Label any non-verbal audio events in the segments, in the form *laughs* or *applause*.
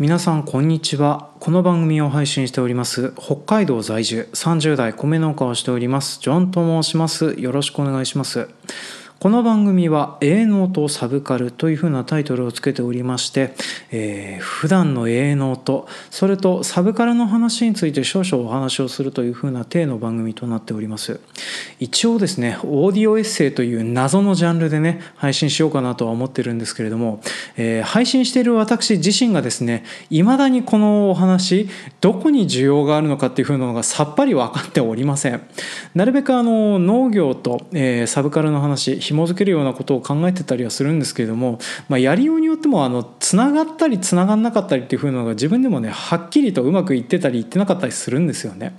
皆さんこんにちは。この番組を配信しております北海道在住30代米農家をしておりますジョンと申します。よろしくお願いします。この番組は「営農とサブカル」というふうなタイトルをつけておりまして、えー、普段の営農とそれとサブカルの話について少々お話をするというふうな体の番組となっております。一応ですねオーディオエッセイという謎のジャンルでね配信しようかなとは思ってるんですけれども、えー、配信している私自身がですねいまだにこのお話どこに需要があるのかっていうふうなのがさっぱり分かっておりません。なるべくあの農業と、えー、サブカルの話紐づけるようなことを考えてたりはするんですけれども、まあ、やりようによってもあのつながったりつながんなかったりっていう風なのが自分でもねはっきりとうまくいってたりいってなかったりするんですよね。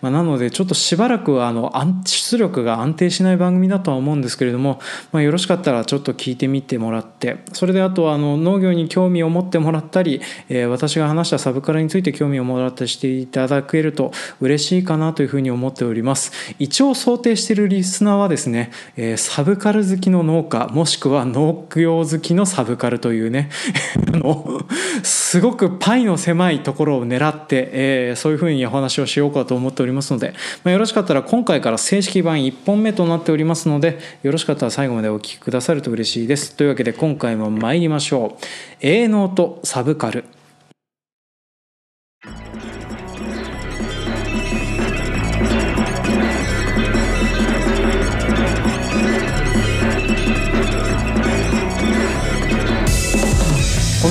まあ、なのでちょっとしばらくはあの出力が安定しない番組だとは思うんですけれども、まあ、よろしかったらちょっと聞いてみてもらってそれであとはあの農業に興味を持ってもらったり、えー、私が話したサブカルについて興味をもらったりしていただけると嬉しいかなというふうに思っております。一応想定しているリスナーはですね、えー、サブカカル好きの農家もしくは農業好きのサブカルというね *laughs* あのすごくパイの狭いところを狙って、えー、そういうふうにお話をしようかと思っておりますので、まあ、よろしかったら今回から正式版1本目となっておりますのでよろしかったら最後までお聴きくださると嬉しいです。というわけで今回も参りましょう「営農とサブカル」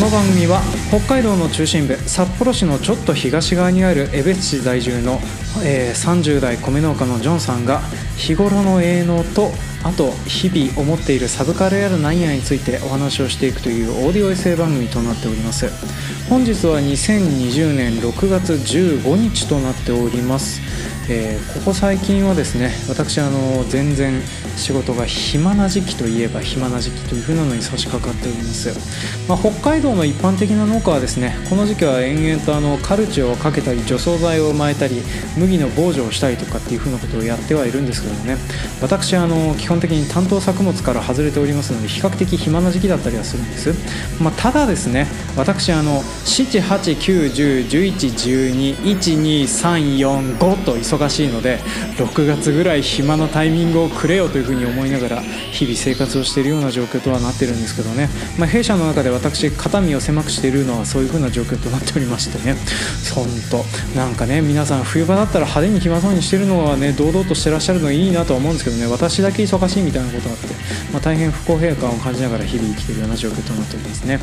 この番組は北海道の中心部札幌市のちょっと東側にある江別市在住の、えー、30代米農家のジョンさんが日頃の営農とあと日々思っているサブカルやる何やについてお話をしていくというオーディオエッセイ番組となっております。本日は2020年6月15日となっております。えー、ここ最近はですね私あの全然仕事が暇な時期といえば暇な時期というふうなのに差し掛かっております、まあ、北海道の一般的な農家はですねこの時期は延々とあのカルチをかけたり除草剤を撒いたり麦の防除をしたりとかっていうふうなことをやってはいるんですけどもね。私あの基本的に担当作物から外れておりますので比較的暇な時期だったりはするんです、まあ、ただですね私あの7891011121234と忙しいので6月ぐらい暇なタイミングをくれよというふうに思いながら日々生活をしているような状況とはなってるんですけどね、まあ、弊社の中で私肩身を狭くしているのはそういうふうな状況となっておりましてね。本当。なんかね皆さん冬場だったら派手に暇そうにしてるのはね堂々としてらっしゃるのいいなとは思うんですけどね。私だけ忙しいみたいなことがあって、まあ、大変不公平感を感じながら日々生きているような状況となっておりますね。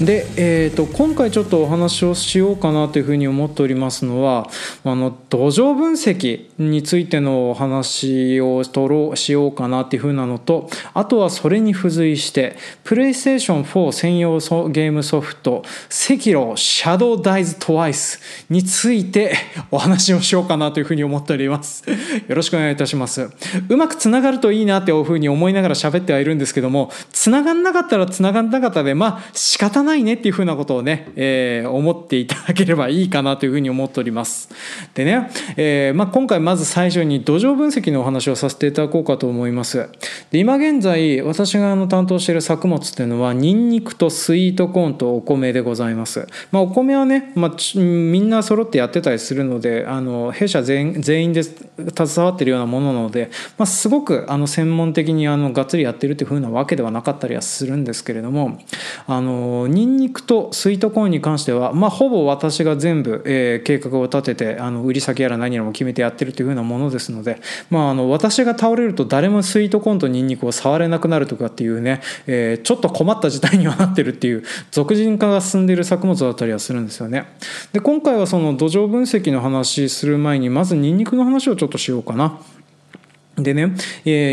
で、えーと、今回ちょっとお話をしようかなというふうに思っておりますのはあの土壌分析についてのお話を取ろうしようかなっていうふうなのとあとはそれに付随してプレイステーション4専用ゲームソフト「赤炉シャドウダイズトワイス」についてお話をしようかなというふうに思っております。*laughs* よろしくお願いいたします。うまくつながるといいなっていうふうに思いながら喋ってはいるんですけどもつながんなかったらつながんなかったでまあ仕方ないねっていうふうなことをね、えー、思っていただければいいかなというふうに思っております。でね、えーまあ、今回まず最初に土壌分析のお話をさせていただこうかと思います。います。で今現在私があの担当している作物っていうのはニンニクとスイートコーンとお米でございます、まあ、お米はね、まあ、みんな揃ってやってたりするのであの弊社全員で携わってるようなものなので、まあ、すごくあの専門的にあのがっつりやってるっていう風なわけではなかったりはするんですけれどもあのニンニクとスイートコーンに関しては、まあ、ほぼ私が全部、えー、計画を立ててあの売り先やら何やらも決めてやってるっていう風なものですので、まあ、あの私が倒れると誰もスイートコーンとニンニクを触れなくなるとかっていうね、えー、ちょっと困った事態にはなってるっていう俗人化が進んでいる作物だったりはするんですよね。で今回はその土壌分析の話する前にまずニンニクの話をちょっとしようかな。でね、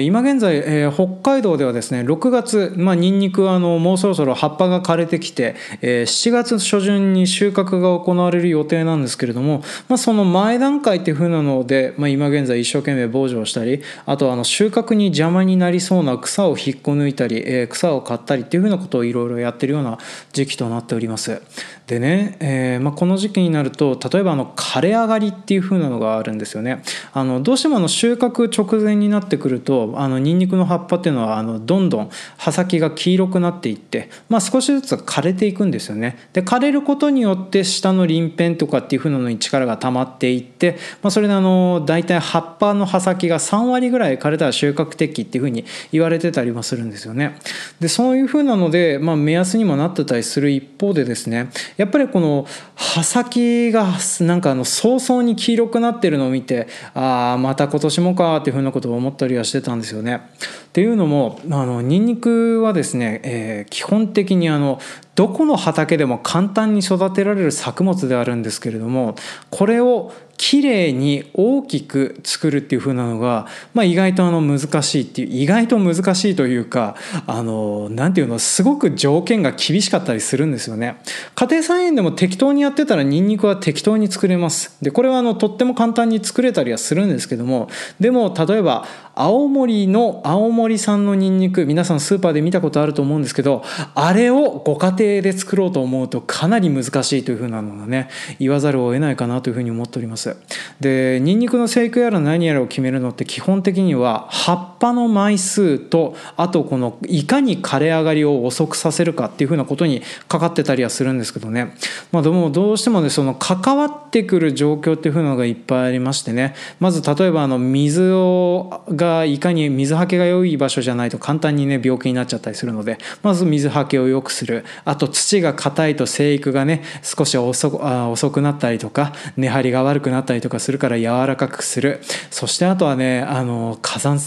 今現在、北海道ではですね6月、まあ、ニンニクはあのもうそろそろ葉っぱが枯れてきて、えー、7月初旬に収穫が行われる予定なんですけれども、まあ、その前段階っていうふうなので、まあ、今現在一生懸命防除をしたりあとあの収穫に邪魔になりそうな草を引っこ抜いたり、草を刈ったりっていうふうなことをいろいろやってるような時期となっております。でね、えーまあ、この時期になると例えばあの枯れ上がりっていうふうなのがあるんですよねあのどうしてもあの収穫直前になってくるとあのニンニクの葉っぱっていうのはあのどんどん葉先が黄色くなっていって、まあ、少しずつ枯れていくんですよね。で枯れることによって下の鱗片とかっていうふうなのに力が溜まっていって、まあ、それであの大体葉っぱの葉先が3割ぐらい枯れたら収穫適期っていうふうに言われてたりもするんですよね。でそういうふうなので、まあ、目安にもなってたりする一方でですねやっぱりこの葉先がなんかあの早々に黄色くなってるのを見てああまた今年もかっていうふうなことを思ったりはしてたんですよね。っていうのもあのニンニクはですね、えー、基本的にあのどこの畑でも簡単に育てられる作物であるんですけれどもこれを綺麗に大きく作るっていう風なのが、まあ、意外とあの難しいっていう意外と難しいというかあのなんていうのすごく条件が厳しかったりするんですよね。家庭菜園でも適当にやってたらニンニクは適当に作れます。でこれはあのとっても簡単に作れたりはするんですけどもでも例えば青森の青森産のニンニク皆さんスーパーで見たことあると思うんですけどあれをご家庭で作ろうと思うとかなり難しいというふうなのがね言わざるを得ないかなというふうに思っております。でニンニクの生育やら何やらを決めるのって基本的には葉っぱの枚数とあとこのいかに枯れ上がりを遅くさせるかっていうふうなことにかかってたりはするんですけどね。まあでもどうしてもねその関わってくる状況っていうふうなのがいっぱいありましてね。まず例えばあの水をがいかに水はけが良い場所じゃないと簡単にね病気になっちゃったりするのでまず水はけを良くする。あと土が硬いと生育がね少し遅あ遅くなったりとか根張りが悪くなったりとかするから柔らかくする。そしてあとはねあの火山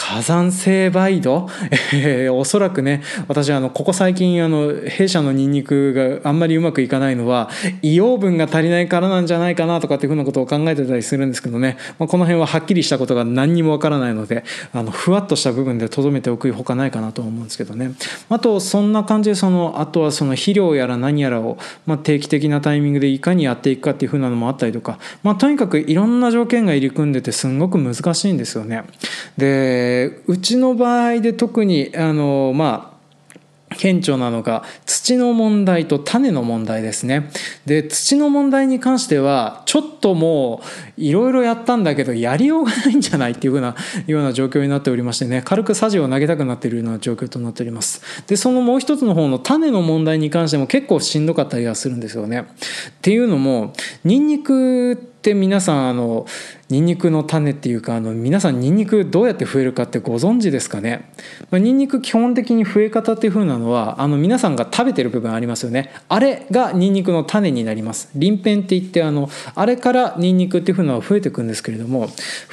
火山性梅土、えー、おそらくね私あのここ最近あの弊社のニンニクがあんまりうまくいかないのは硫黄分が足りないからなんじゃないかなとかっていうふうなことを考えてたりするんですけどね、まあ、この辺ははっきりしたことが何にもわからないのであのふわっとした部分でとどめておくほかないかなと思うんですけどね。あとそんな感じでそのあとはその肥料やら何やらを、まあ、定期的なタイミングでいかにやっていくかっていうふうなのもあったりとか、まあ、とにかくいろんな条件が入り組んでてすんごく難しいんですよね。でうちの場合で特にあのまあ顕著なのが土の問題と種の問題ですね。で土の問題に関してはちょっともういろいろやったんだけどやりようがないんじゃないっていうふうなような状況になっておりましてね軽くさじを投げたくなっているような状況となっております。でそのもう一つの方の種の問題に関しても結構しんどかったりはするんですよね。っていうのもニンニクって皆さんあのニンニクの種っていうかあの皆さんニンニクどうやって増えるかってご存知ですかね、まあ、ニンニク基本的に増え方っていう風なのはあの皆さんが食べてる部分ありますよね。あれがニンニクの種になります。鱗片って言ってあのあれからニンニクっていう風なのは増えていくんですけれども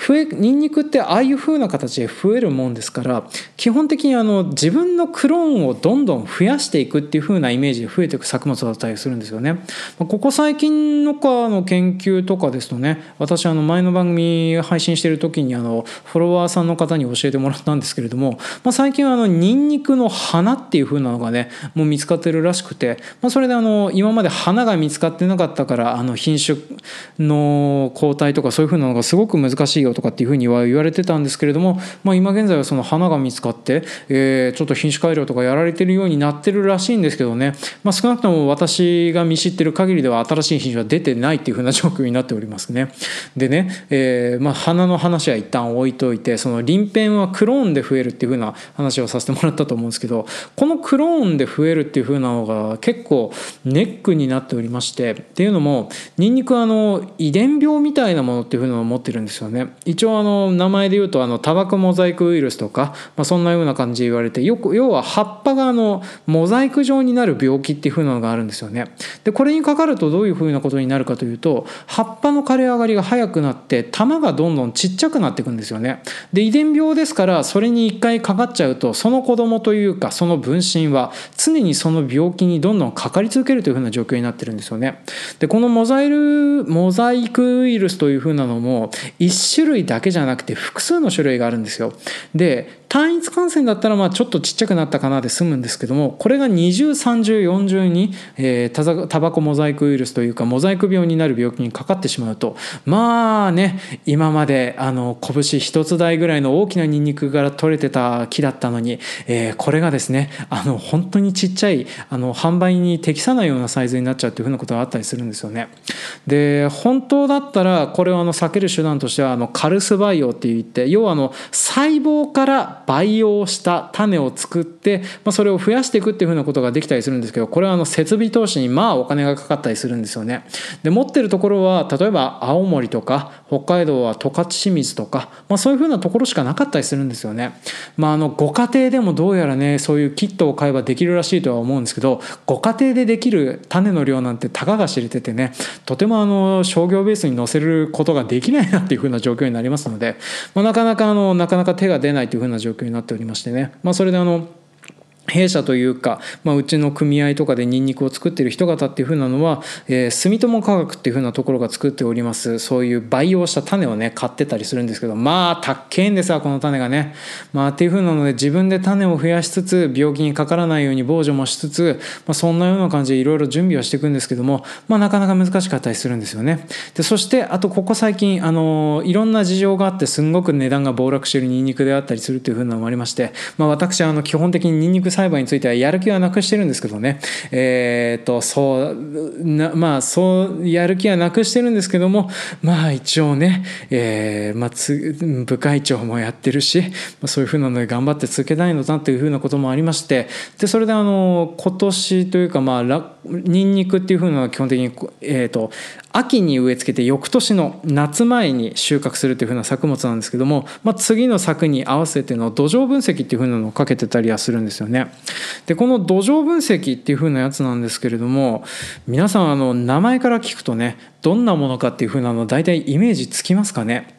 増えニンニクってああいう風な形で増えるもんですから基本的にあの自分のクローンをどんどん増やしていくっていう風なイメージで増えていく作物だったりするんですよね。まあここ最近のかの研究とかですとね私あの前の番組配信してる時にあのフォロワーさんの方に教えてもらったんですけれども、まあ、最近はあのニンニクの花っていう風なのがねもう見つかってるらしくて、まあ、それであの今まで花が見つかってなかったからあの品種の抗体とかそういう風なのがすごく難しいよとかっていう風には言われてたんですけれども、まあ、今現在はその花が見つかって、えー、ちょっと品種改良とかやられてるようになってるらしいんですけどね、まあ、少なくとも私が見知ってる限りでは新しい品種は出てないっていう風な状況になっております。りますね。でね、えー、まあ、花の話は一旦置いといてその鱗片はクローンで増えるっていう風な話をさせてもらったと思うんですけどこのクローンで増えるっていう風なのが結構ネックになっておりましてっていうのもニンニクはあの遺伝病みたいなものっていう風なのを持ってるんですよね一応あの名前で言うとあのタバコモザイクウイルスとか、まあ、そんなような感じで言われてよく要は葉っぱがあのモザイク状になる病気っていう風なのがあるんですよねでこれにかかるとどういう風なことになるかというと葉っぱのの枯れ上がりが早くなって玉がどんどんちっちゃくなっていくんですよね。で遺伝病ですからそれに一回かかっちゃうとその子供というかその分身は常にその病気にどんどんかかり続けるというふうな状況になってるんですよね。でこのモザイルモザイクウイルスというふうなのも1種類だけじゃなくて複数の種類があるんですよ。で単一感染だったらまあちょっとちっちゃくなったかなで済むんですけどもこれが203040に、えー、タバコモザイクウイルスというかモザイク病になる病気にかかってしまうとまあね今まであの拳一つ台ぐらいの大きなニンニクから取れてた木だったのに、えー、これがですねあの本当にちっちゃいあの販売に適さないようなサイズになっちゃうっていうふうなことがあったりするんですよね。で本当だったらこれをあの避ける手段としてはあのカルス培養って言って要はあの細胞から培養した種を作って、まあ、それを増やしていくっていうふうなことができたりするんですけどこれはあの設備投資にまあお金がかかったりするんですよね。で持ってるところは例えば青森とか北海道は十勝清水とか、まあ、そういうふうなところしかなかったりするんですよね。まあ、あのご家庭でもどうやらねそういうキットを買えばできるらしいとは思うんですけどご家庭でできる種の量なんてたかが知れててねとてもあの商業ベースに載せることができないなっていうふうな状況になりますので、まあ、なかなかあのなかなか手が出ないというふうな状況になっておりましてね、まあ、それであの弊社というか、まあ、うちの組合とかでニンニクを作ってる人方っていうふうなのは、えー、住友化学っていうふうなところが作っておりますそういう培養した種をね買ってたりするんですけどまあたっけえんですわこの種がね。まあっていうふうなので自分で種を増やしつつ病気にかからないように防除もしつつ、まあ、そんなような感じでいろいろ準備はしていくんですけども、まあ、なかなか難しかったりするんですよね。でそしてあとここ最近あのいろんな事情があってすんごく値段が暴落しているニンニクであったりするというふうなのもありまして、まあ、私はあの基本的にニンニク栽培についてはやる気はなくしてるんですけどね。えっ、とそうなまあそうやる気はなくしてるんですけどもまあ一応ね、えーまあ、つ部会長もやってるし、まあ、そういうふうなので頑張って続けたいのだというふうなこともありましてでそれであの今年というかまあニンニクっていうふうなのは基本的に、えーと秋に植え付けて翌年の夏前に収穫するというふうな作物なんですけども、まあ、次の作に合わせての土壌分析っていうふうなのをかけてたりはするんですよね。でこの土壌分析っていうふうなやつなんですけれども皆さんあの名前から聞くとねどんなものかっていうふうなの大体イメージつきますかね？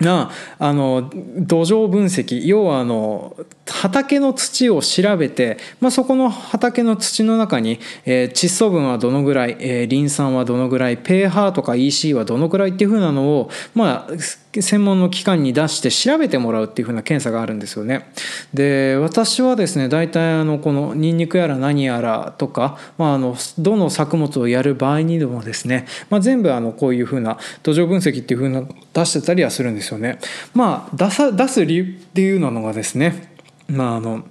があの土壌分析要はあの畑の土を調べて、まあ、そこの畑の土の中に、えー、窒素分はどのぐらい、えー、リン酸はどのぐらい pH とか EC はどのぐらいっていうふうなのを、まあ、専門の機関に出して調べてもらうっていうふうな検査があるんですよね。で私はですね大体あのこのニンニクやら何やらとか、まあ、あのどの作物をやる場合にでもですね、まあ、全部あのこういうふうな土壌分析っていうふうな出してたりはするんですよね。まあ出さ出す理由っていうのがですねまああの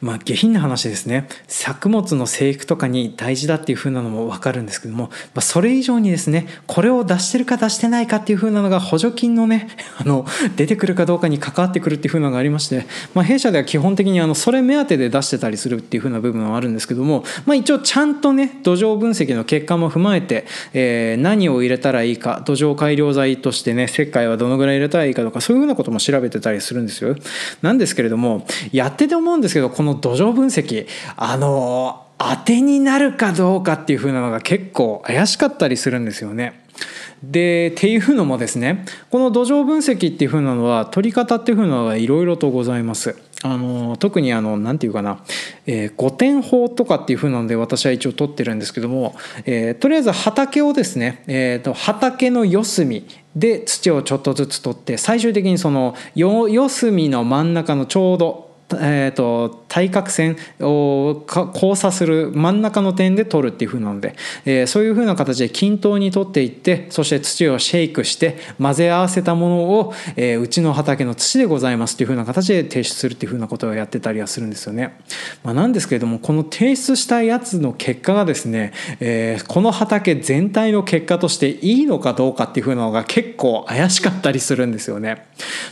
まあ下品な話ですね。作物の生育とかに大事だっていう風なのも分かるんですけども、まあ、それ以上にですねこれを出してるか出してないかっていう風なのが補助金のね *laughs* あの出てくるかどうかに関わってくるっていう風なのがありまして、まあ、弊社では基本的にあのそれ目当てで出してたりするっていう風な部分はあるんですけども、まあ、一応ちゃんとね土壌分析の結果も踏まえて、えー、何を入れたらいいか土壌改良剤としてね石灰はどのぐらい入れたらいいかとかそういう風なことも調べてたりするんですよ。なんですけれどもやってて思うんですけどけどこの土壌分析あの当てになるかどうかっていう風なのが結構怪しかったりするんですよね。でっていうのもですねこの土壌分析っていう風なのは取り方っていう風なのがいろいろとございます。あの特にあの何て言うかな、えー、5点法とかっていう風なので私は一応取ってるんですけども、えー、とりあえず畑をですね、えーと、畑の四隅で土をちょっとずつ取って最終的にその四隅の真ん中のちょうどえーと、対角線を交差する真ん中の点で取るっていう風なので、えー、そういう風な形で均等に取っていってそして土をシェイクして混ぜ合わせたものを、えー、うちの畑の土でございますっていう風な形で提出するっていう風なことをやってたりはするんですよね。まあ、なんですけれどもこの提出したやつの結果がですね、えー、この畑全体の結果としていいのかどうかっていう風なのが結構怪しかったりするんですよね。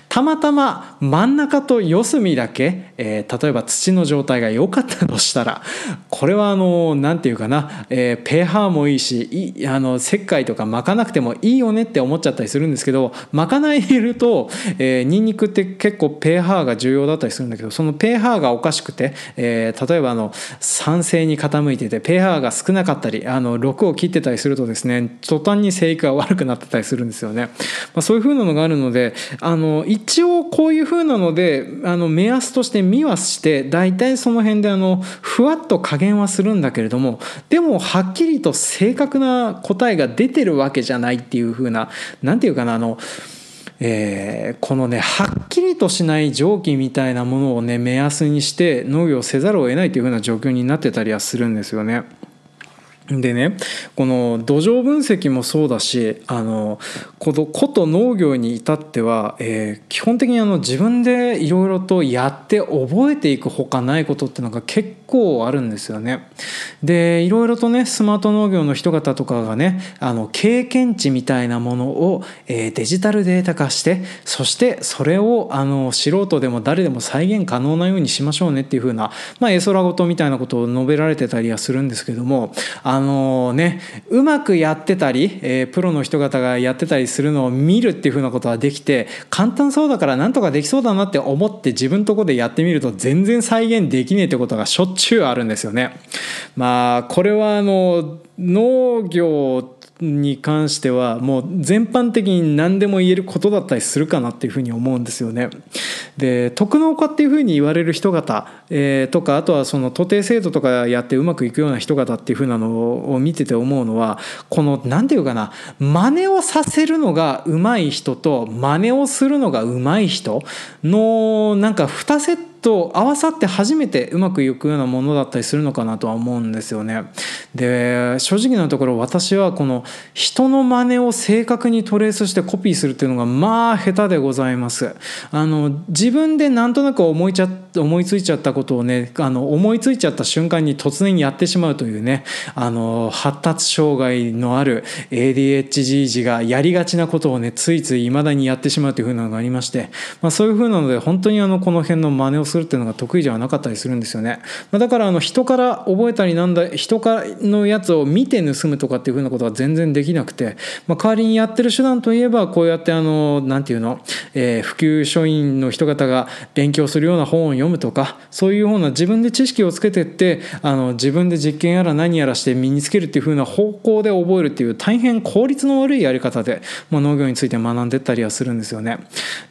たまたま真ん中と四隅だけえー、例えば土の状態が良かったとしたらこれはあの何て言うかな、えー、pH もいいしいあの石灰とか巻かなくてもいいよねって思っちゃったりするんですけど巻かないでいると、えー、ニンニクって結構 pH が重要だったりするんだけどその pH がおかしくて、えー、例えばあの酸性に傾いてて pH が少なかったりあの6を切ってたりするとですね途端に生育が悪くなってたりするんですよね。まあ、そういうふうなのがあるのであの一応こういうふうなのであの目安として見はして大体その辺であのふわっと加減はするんだけれどもでもはっきりと正確な答えが出てるわけじゃないっていう風な何て言うかなあのえー、このねはっきりとしない蒸気みたいなものをね目安にして農業せざるを得ないというふうな状況になってたりはするんですよね。でねこの土壌分析もそうだしあのこの古都農業に至っては、えー、基本的にあの自分でいろいろとやって覚えていくほかないことっていうのが結構あるんですよね。でいろいろとねスマート農業の人方とかがねあの経験値みたいなものを、えー、デジタルデータ化してそしてそれをあの素人でも誰でも再現可能なようにしましょうねっていうふうな、まあ、絵空事みたいなことを述べられてたりはするんですけどもああのねうまくやってたり、えー、プロの人方がやってたりするのを見るっていうふうなことはできて簡単そうだからなんとかできそうだなって思って自分とこでやってみると全然再現できねえってことがしょっちゅうあるんですよね。まあこれはあの農業に関してはもう全般的に何でも言えることだったりするかなっていうふうに思うんですよね。で特農家っていうふうに言われる人方、えー、とかあとはその徒弟制度とかやってうまくいくような人方っていうふうなのを見てて思うのはこの何て言うかな真似をさせるのがうまい人と真似をするのがうまい人のなんか2セットと合わさって初めてうまくいくようなものだったりするのかなとは思うんですよね。で正直なところ私はこの人の真似を正確にトレースしてコピーするっていうのがまあ下手でございます。あの自分でなんとなく思いちゃ思いついちゃったことをねあの思いついちゃった瞬間に突然やってしまうというねあの発達障害のある ADHD 児がやりがちなことをねついつい未だにやってしまうというふうなのがありまして、まあ、そういうふうなので本当にあのこの辺の真似をするっていうのが得意じゃなかったりするんですよね。まあだからあの人から覚えたりなんだ人からのやつを見て盗むとかっていうふうなことは全然できなくて、まあ、代わりにやってる手段といえばこうやってあの何て言うの、えー、普及書院の人方が勉強するような本を読むとかそういうような自分で知識をつけてってあの自分で実験やら何やらして身につけるっていうふうな方向で覚えるっていう大変効率の悪いやり方で、まあ、農業について学んでったりはするんですよね。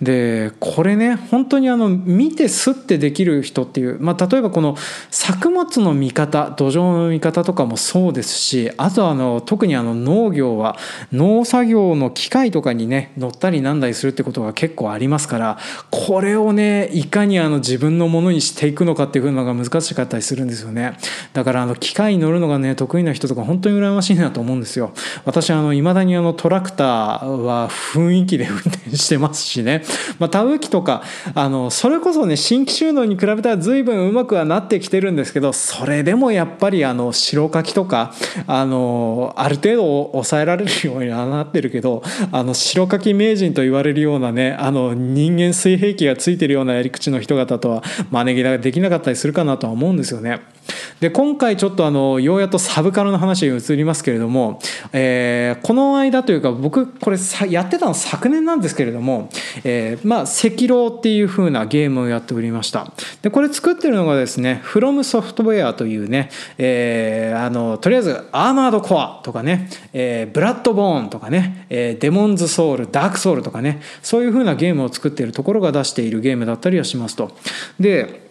でこれね本当にあの見てすってできる人っていう、まあ、例えばこの作物の見方土壌の見方とかもそうですしあとあの特にあの農業は農作業の機械とかにね乗ったりなんだりするってことが結構ありますからこれをねいかにあの自分のものにしていくのかっていうのが難しかったりするんですよね。だからあの機械に乗るのがね得意な人とか本当に羨ましいなと思うんですよ。私あの未だにあのトラクターは雰囲気で運転してますしね、まあ、田植え機とかあのそれこそね新規収納に比べたら随分うまくはなってきてるんですけどそれでもやっぱりあの白かきとかあのある程度抑えられるようにはなってるけどあの白かき名人と言われるようなねあの人間水平器がついてるようなやり口の人方とは真似ができなかったりするかなとは思うんですよね。で今回ちょっとあのようやっとサブカルの話に移りますけれども、えー、この間というか僕これやってたの昨年なんですけれども、えー、まあ赤狼っていう風なゲームをやっておりましした。でこれ作ってるのがですね From Software というね、えー、あのとりあえずアーマードコアとかね、えー、ブラッドボーンとかね、えー、デモンズソウルダークソウルとかねそういう風なゲームを作っているところが出しているゲームだったりはしますと。で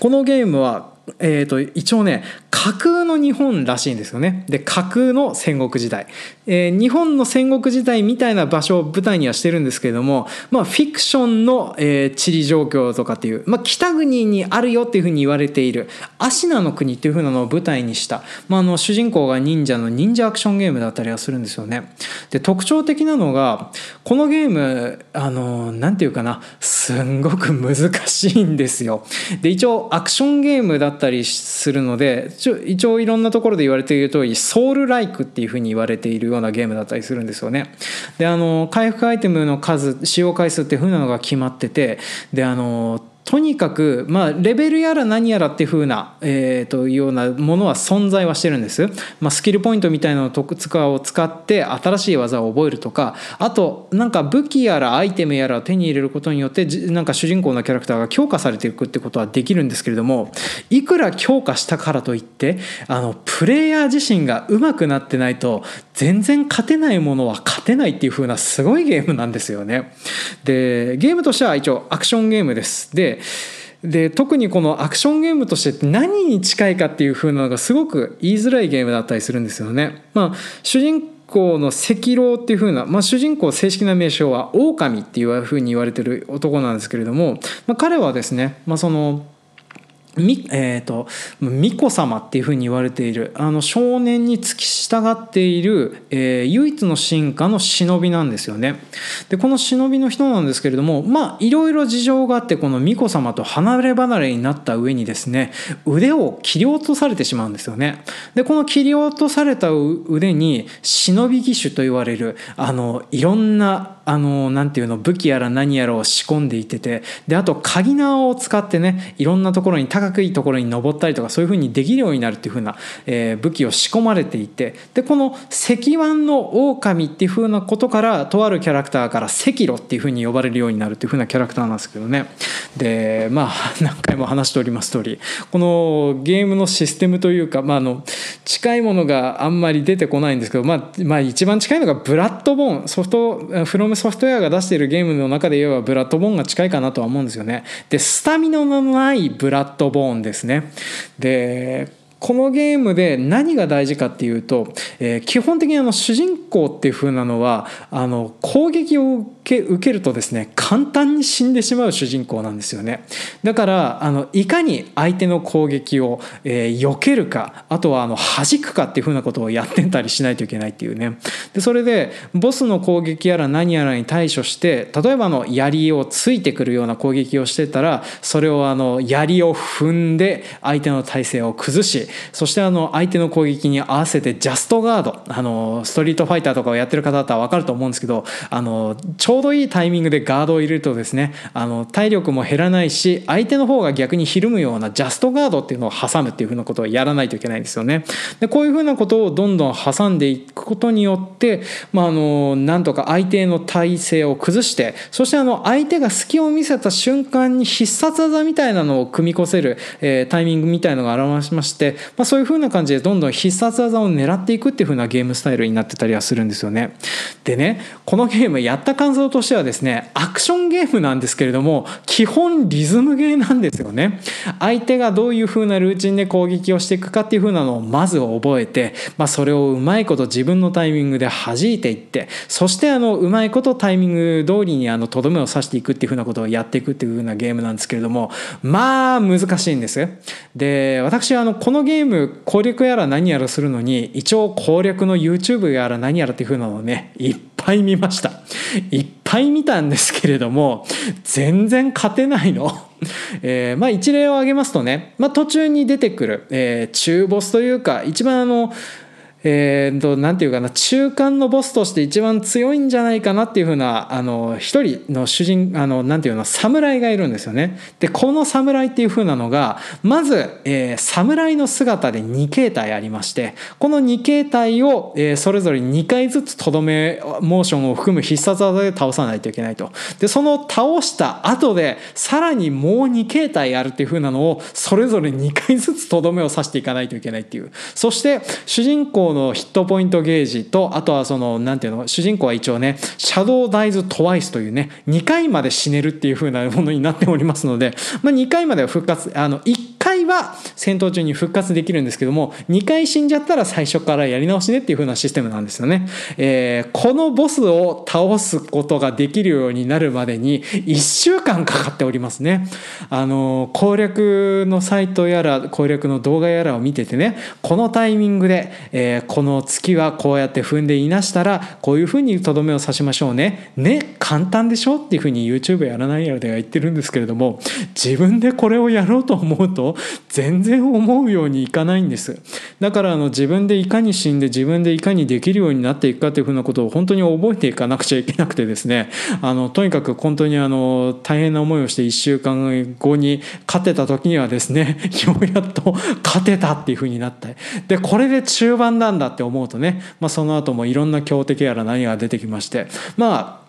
このゲームはえーと、一応ね架空の日本らしいんですよね。で架空の戦国時代、えー、日本の戦国時代みたいな場所を舞台にはしてるんですけれども、まあ、フィクションの、えー、地理状況とかっていう、まあ、北国にあるよっていうふうに言われているアシナの国っていうふうなのを舞台にした、まあ、あの主人公が忍者の忍者アクションゲームだったりはするんですよね。で特徴的なのがこのゲームあのなんていうかなすんごく難しいんですよ。で一応アクションゲームだったりするので一応いろんなところで言われている通りソウルライクっていうふうに言われているようなゲームだったりするんですよね。であの回復アイテムの数使用回数っていうふうなのが決まっててであのとにかく、まあ、レベルやら何やらっていうふうな、えー、というようなものは存在はしてるんです。まあ、スキルポイントみたいなのを使って新しい技を覚えるとかあとなんか武器やらアイテムやらを手に入れることによってなんか主人公のキャラクターが強化されていくってことはできるんですけれどもいくら強化したからといってあのプレイヤー自身が上手くなってないと全然勝てないものは勝てないっていう風なすごいゲームなんですよね。でゲームとしては一応アクションゲームです。でで特にこのアクションゲームとして何に近いかっていう風なのがすごく言いづらいゲームだったりするんですよね。まあ、主人公の赤狼っていう風な、まあ、主人公正式な名称は狼っていう風に言われてる男なんですけれども、まあ、彼はですね、まあ、そのみえーと、巫女様っていうふうに言われているあの少年に付き従っている、えー、唯一の進化の忍びなんですよね。でこの忍びの人なんですけれどもまあいろいろ事情があってこの巫女様と離れ離れになった上にですね腕を切り落とされてしまうんですよね。でこの切り落とされた腕に忍び義手と言われるあのいろんなあのなんていうの武器やら何やらを仕込んでいててであと鍵縄を使ってねいろんなところに高くいいところに登ったりとかそういうふうにできるようになるっていうふうな、えー、武器を仕込まれていてでこの石腕の狼っていうふうなことからとあるキャラクターから赤炉っていうふうに呼ばれるようになるっていうふうなキャラクターなんですけどね。でまあ *laughs* 何回も話しております通りこのゲームのシステムというか、まあ、あの近いものがあんまり出てこないんですけど、まあ、まあ一番近いのがブラッドボーン。ソフトフロムソフトウェアが出しているゲームの中で言えばブラッドボーンが近いかなとは思うんですよね。でスタミナのないブラッドボーンですね。でこのゲームで何が大事かっていうと、えー、基本的にあの主人公っていう風なのはあの攻撃をけ受けるとですね簡単に死んでしまう主人公なんですよね。だからあのいかに相手の攻撃を、えー、避けるかあとはあの弾くかっていう風なことをやってたりしないといけないっていうね。でそれでボスの攻撃やら何やらに対処して例えばの槍をついてくるような攻撃をしてたらそれをあの槍を踏んで相手の体勢を崩しそしてあの相手の攻撃に合わせてジャストガードあのストリートファイターとかをやってる方だったら分かると思うんですけどあのちょうどいいタイミングでガードを入れるとですねあの体力も減らないし相手の方が逆にひるむようなジャストガードっていうのを挟むっていうふうなことをやらないといけないんですよね。でこういうふうなことをどんどん挟んでいくことによって、まあ、あのなんとか相手の体勢を崩してそしてあの相手が隙を見せた瞬間に必殺技みたいなのを組み越せる、えー、タイミングみたいのが表しましてまあ、そういう風な感じでどんどん必殺技を狙っていくっていう風なゲームスタイルになってたりはするんですよね。でねこのゲームやった感想としてはですねアクションゲームなんですけれども基本リズムゲーなんですよね。相手がどういう風なルーチンで攻撃をしていくかっていう風なのをまず覚えて、まあ、それをうまいこと自分のタイミングで弾いていってそしてあのうまいことタイミング通りにあのとどめを刺していくっていう風なことをやっていくっていう風なゲームなんですけれどもまあ難しいんです。で私はあのこのゲームーム攻略やら何やらするのに一応攻略の YouTube やら何やらっていう風なのをねいっぱい見ましたいっっぱい見たんですけれども全然勝てないの。*laughs* えー、まあ一例を挙げますとね、まあ、途中に出てくる、えー、中ボスというか一番あのえーと、なんていうかな中間のボスとして一番強いんじゃないかなっていうふうなあの一人の主人あのなんていうの侍がいるんですよね。でこの侍っていうふうなのがまず、えー、侍の姿で2形態ありましてこの2形態を、えー、それぞれ2回ずつとどめモーションを含む必殺技で倒さないといけないと。でその倒した後でさらにもう2形態あるっていうふうなのをそれぞれ2回ずつとどめを刺していかないといけないっていうそして主人公のヒットポイントゲージとあとはその何ていうの主人公は一応ねシャドウダイズトワイスというね2回まで死ねるっていう風なものになっておりますので、まあ、2回までは復活あの1回は戦闘中に復活できるんですけども2回死んじゃったら最初からやり直しねっていう風なシステムなんですよね、えー、このボスを倒すことができるようになるまでに1週間かかっておりますね。あの攻略のサイトやら攻略の動画やらを見ててねこのタイミングで、えー、この月はこうやって踏んでいなしたらこういう風にとどめを刺しましょうね。ね簡単でしょっていう風に YouTube やらないやらでは言ってるんですけれども自分でこれをやろうと思うと全然思うようにいかないんです。だからあの自分でいかに死んで自分でいかにできるようになっていくかというふうなことを本当に覚えていかなくちゃいけなくてですね。あのとにかく本当にあの大変な思いをして1週間後に勝てた時にはですね *laughs* ようやっと勝てたっていうふうになって。でこれで中盤なんだって思うとね、まあ、その後もいろんな強敵やら何が出てきまして。まあ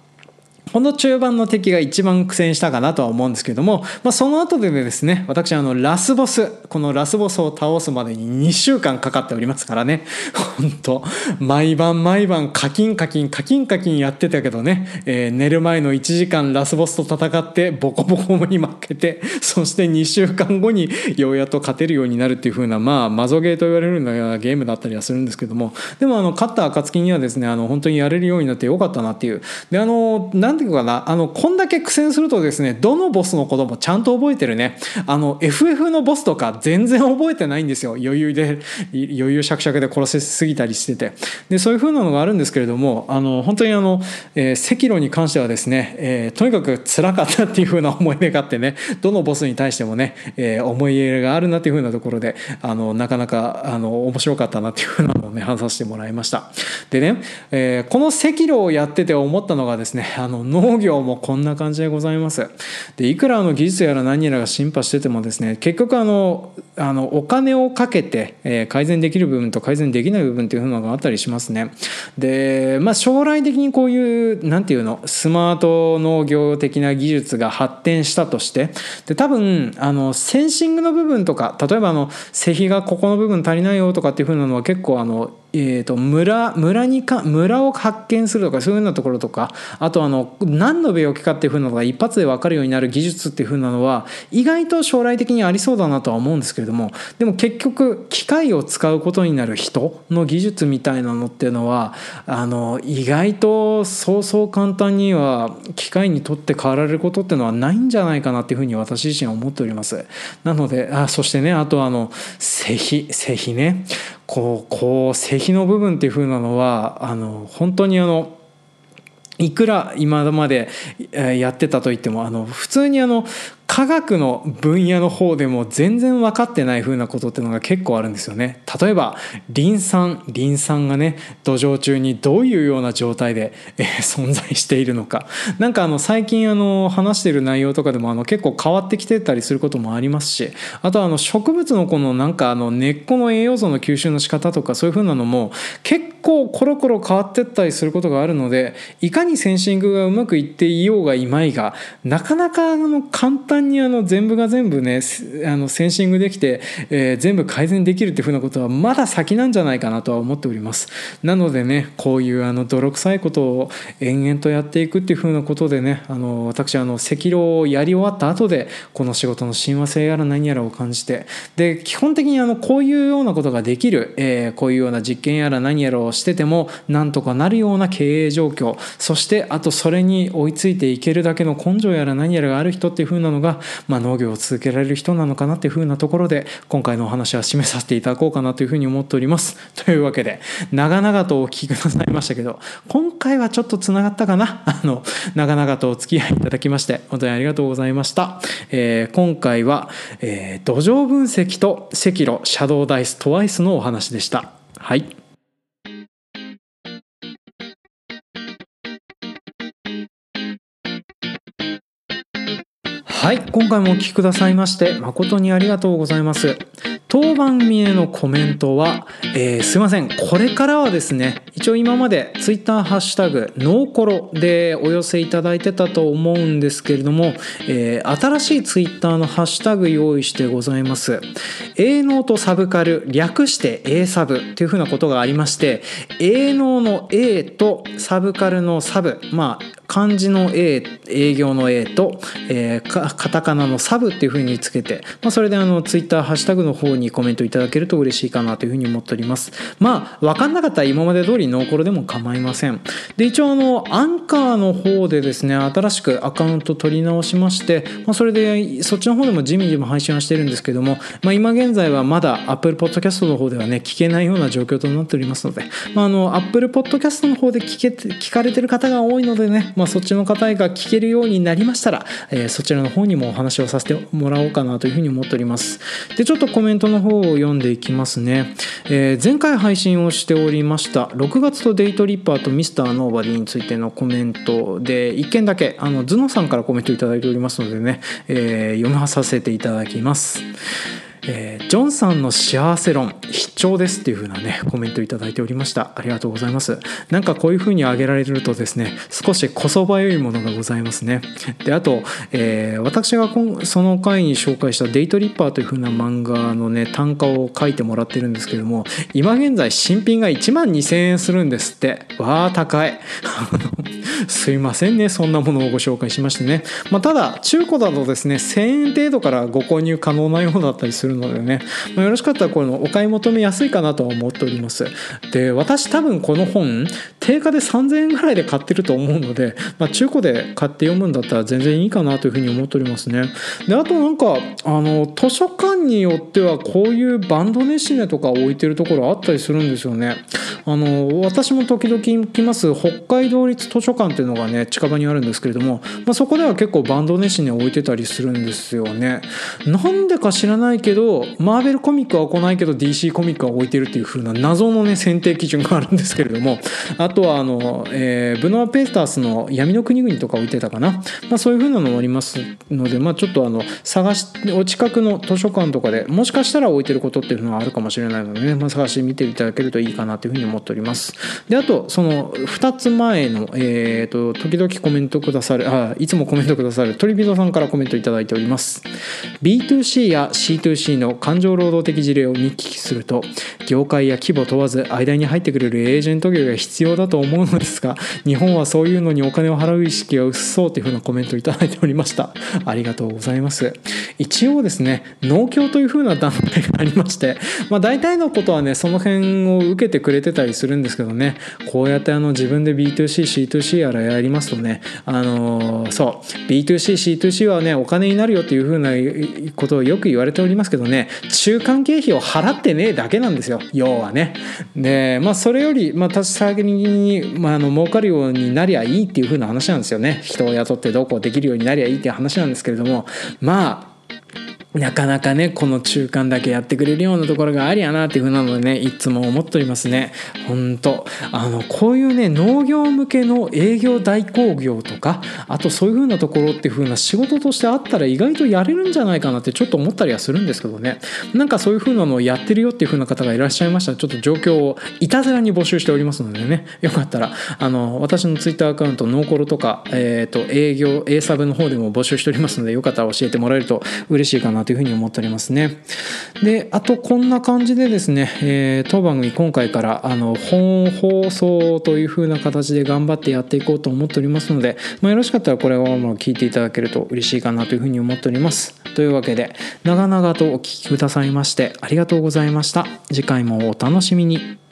この中盤の敵が一番苦戦したかなとは思うんですけども、まあ、その後でですね私あのラスボスこのラスボスを倒すまでに2週間かかっておりますからね。*laughs* 本当毎晩毎晩カキンカキンカキンカキンやってたけどね、えー、寝る前の1時間ラスボスと戦ってボコボコに負けてそして2週間後にようやっと勝てるようになるっていう風なまあマゾゲーと言われるようなゲームだったりはするんですけども。でもあの勝った暁にはですねあの本当にやれるようになってよかったなっていう。であの何ていうかなあのこんだけ苦戦するとですねどのボスのこともちゃんと覚えてるね。あの FF のボスとか全然覚えてないんですよ。余裕で余裕しゃくしゃくで殺せすぎたりしてて。でそういう風なのがあるんですけれどもあの本当にあの、えー、赤炉に関してはですね、えー、とにかく辛かったっていう風な思い出があってねどのボスに対してもね、えー、思い入れがあるなっていう風なところであのなかなかあの面白かったなっていう風なのをね話させてもらいました。でね、えー、この赤炉をやってて思ったのがですねあの農業もこんな感じでございます。でいくらあの技術やら何やらが進歩しててもですね結局あのあのお金をかけて、え、改善できる部分と改善できない部分っていうのがあったりしますね。でまあ将来的にこういう何て言うのスマート農業的な技術が発展したとしてで多分あのセンシングの部分とか例えばあの施肥がここの部分足りないよとかっていうふうなのは結構あのえーと、村村にか村を発見するとかそういうようなところとかあとあの何の病気かっていうふうなのが一発で分かるようになる技術っていうふうなのは意外と将来的にありそうだなとは思うんですけれどもでも結局機械を使うことになる人の技術みたいなのっていうのはあの意外とそうそう簡単には機械にとって変わられることっていうのはないんじゃないかなっていうふうに私自身は思っております。なのであそしてねあとあの施肥施肥ねこうこう施肥の部分っていう風なのはあの本当にあのいくら今までやってたといってもあの普通にあの科学の分野の方でも全然分かってない風なことってのが結構あるんですよね。例えばリン酸リン酸がね土壌中にどういうような状態で、えー、存在しているのか何かあの最近あの話してる内容とかでもあの結構変わってきてたりすることもありますしあとあの植物のこのなんかあの根っこの栄養素の吸収の仕方とかそういう風なのも結構コロコロ変わってったりすることがあるのでいかにセンシングがうまくいっていようがいまいがなかなかあの簡単ににあの全部が全部ねあのセンシングできて、えー、全部改善できるっていうふうなことはまだ先なんじゃないかなとは思っております。なのでねこういうあの泥臭いことを延々とやっていくっていうふうなことでねあの私あの赤炉をやり終わった後でこの仕事の親和性やら何やらを感じてで基本的にあのこういうようなことができる、えー、こういうような実験やら何やらをしててもなんとかなるような経営状況そしてあとそれに追いついていけるだけの根性やら何やらがある人っていうふうなのががまあ、農業を続けられる人なのかなっていうふうなところで今回のお話は締めさせていただこうかなというふうに思っております。というわけで長々とお聞きくださいましたけど今回はちょっとつながったかな？あの長々とお付き合いいただきまして本当にありがとうございました。えー、今回は、えー、土壌分析と赤炉シャドウダイストワイスのお話でした。はい。はい今回もお聴きくださいまして誠にありがとうございます。当番組へのコメントは、えー、すいません。これからはですね一応今までツイッターハッシュタグノーコロでお寄せいただいてたと思うんですけれども、えー、新しいツイッターのハッシュタグ用意してございます。A ノーとサブカル略して A サブというふうなことがありまして A ノーの A とサブカルのサブまあ漢字の A 営業の A と、えー、カタカナのサブっていうふうにつけて、まあ、それであのツイッターハッシュタグの方にコメントいただけると嬉しいかなというふうに思っております。まあ分かんなかったら今まで通りノーコロでも構いません。で一応あのアンカーの方でですね新しくアカウント取り直しまして、まあ、それでそっちの方でもじみじみ配信はしてるんですけども、まあ、今現在はまだ Apple Podcast の方ではね聞けないような状況となっておりますので、まあ、あの Apple Podcast の方で聞け聞かれてる方が多いのでね、まあ、そっちの方が聞けるようになりましたら、えー、そちらの方にもお話をさせてもらおうかなというふうに思っております。でちょっとコメントの方を読んでいきますね、えー、前回配信をしておりました6月とデイトリッパーとミスターノーバディについてのコメントで1件だけあの頭脳さんからコメントいただいておりますのでね、えー、読まさせていただきます。えー、ジョンさんの幸せ論必聴ですっていう風なねコメントいただいておりました。ありがとうございます。なんかこういう風に挙げられるとですね少しこそばよいものがございますね。であと、えー、私がその回に紹介した「デイトリッパー」という風な漫画のね単価を書いてもらってるんですけども今現在新品が1万2000円するんですって。わあ高い。*laughs* すいませんねそんなものをご紹介しましてね、まあ、ただ中古だとですね1000円程度からご購入可能なようだったりするのでね、まあ、よろしかったらこのお買い求めやすいかなとは思っております。で私多分この本定価で3000円ぐらいで買ってると思うので、まあ、中古で買って読むんだったら全然いいかなというふうに思っておりますね。であとなんかあの図書館によってはこういうバンドネシネとか置いてるところあったりするんですよね。あの私も時々行きます北海道立図書館っていうのがね近場にあるんですけれども、まあ、そこでは結構バンドネシネ置いてたりするんですよね。なんでか知らないけどマーベルコミックは来ないけど DC コミックは置いてるっていう風な謎のね選定基準があるんですけれどもあとはあの、えー、ブノア・ペータースの闇の国々とか置いてたかな、まあ、そういう風なのもありますので、まあ、ちょっとあの探しお近くの図書館とかでもしかしたら置いてることっていうのはあるかもしれないのでね、まあ、探してみていただけるといいかなというふうに思っております。であとその2つ前の、えーと、時々コメントくださるあいつもコメントくださる鳥人さんからコメントいただいております。B2C や C2C の感情労働的事例を見聞きすると業界や規模問わず間に入ってくれるエージェント業が必要だと思うのですが日本はそういうのにお金を払う意識が薄そうというふうなコメントをいただいておりました。ありがとうございます。一応ですね農協というふうな団体がありまして、まあ、大体のことはねその辺を受けてくれてたりするんですけどねこうやってあの自分で B2CC2C やらやりますとねあのそう B2CC2C はねお金になるよっていうふうなことをよく言われておりますけどね中間経費を払ってねえだけなんですよ。要はね。でまあそれよりまあ確かに、まあ、あの儲かるようになりゃいいっていう風な話なんですよね。人を雇ってどうこうできるようになりゃいいっていう話なんですけれどもまあなかなかねこの中間だけやってくれるようなところがありやなっていうふうなのでねいつも思っておりますね。本当あのこういうね農業向けの営業代行業とかあとそういうふうなところっていうふうな仕事としてあったら意外とやれるんじゃないかなってちょっと思ったりはするんですけどね。なんかそういうふうなのをやってるよっていうふうな方がいらっしゃいましたらちょっと状況をいたずらに募集しておりますのでね。よかったらあの私のツイッターアカウントノーコロとか、えーと、営業 A サブの方でも募集しておりますのでよかったら教えてもらえると嬉しいかなというふうに思っておりますね。であとこんな感じでですね、えー、当番組今回からあの本放送という風な形で頑張ってやっていこうと思っておりますので、まあ、よろしかったらこれを聞いていただけると嬉しいかなというふうに思っております。というわけで長々とお聴きくださいましてありがとうございました。次回もお楽しみに。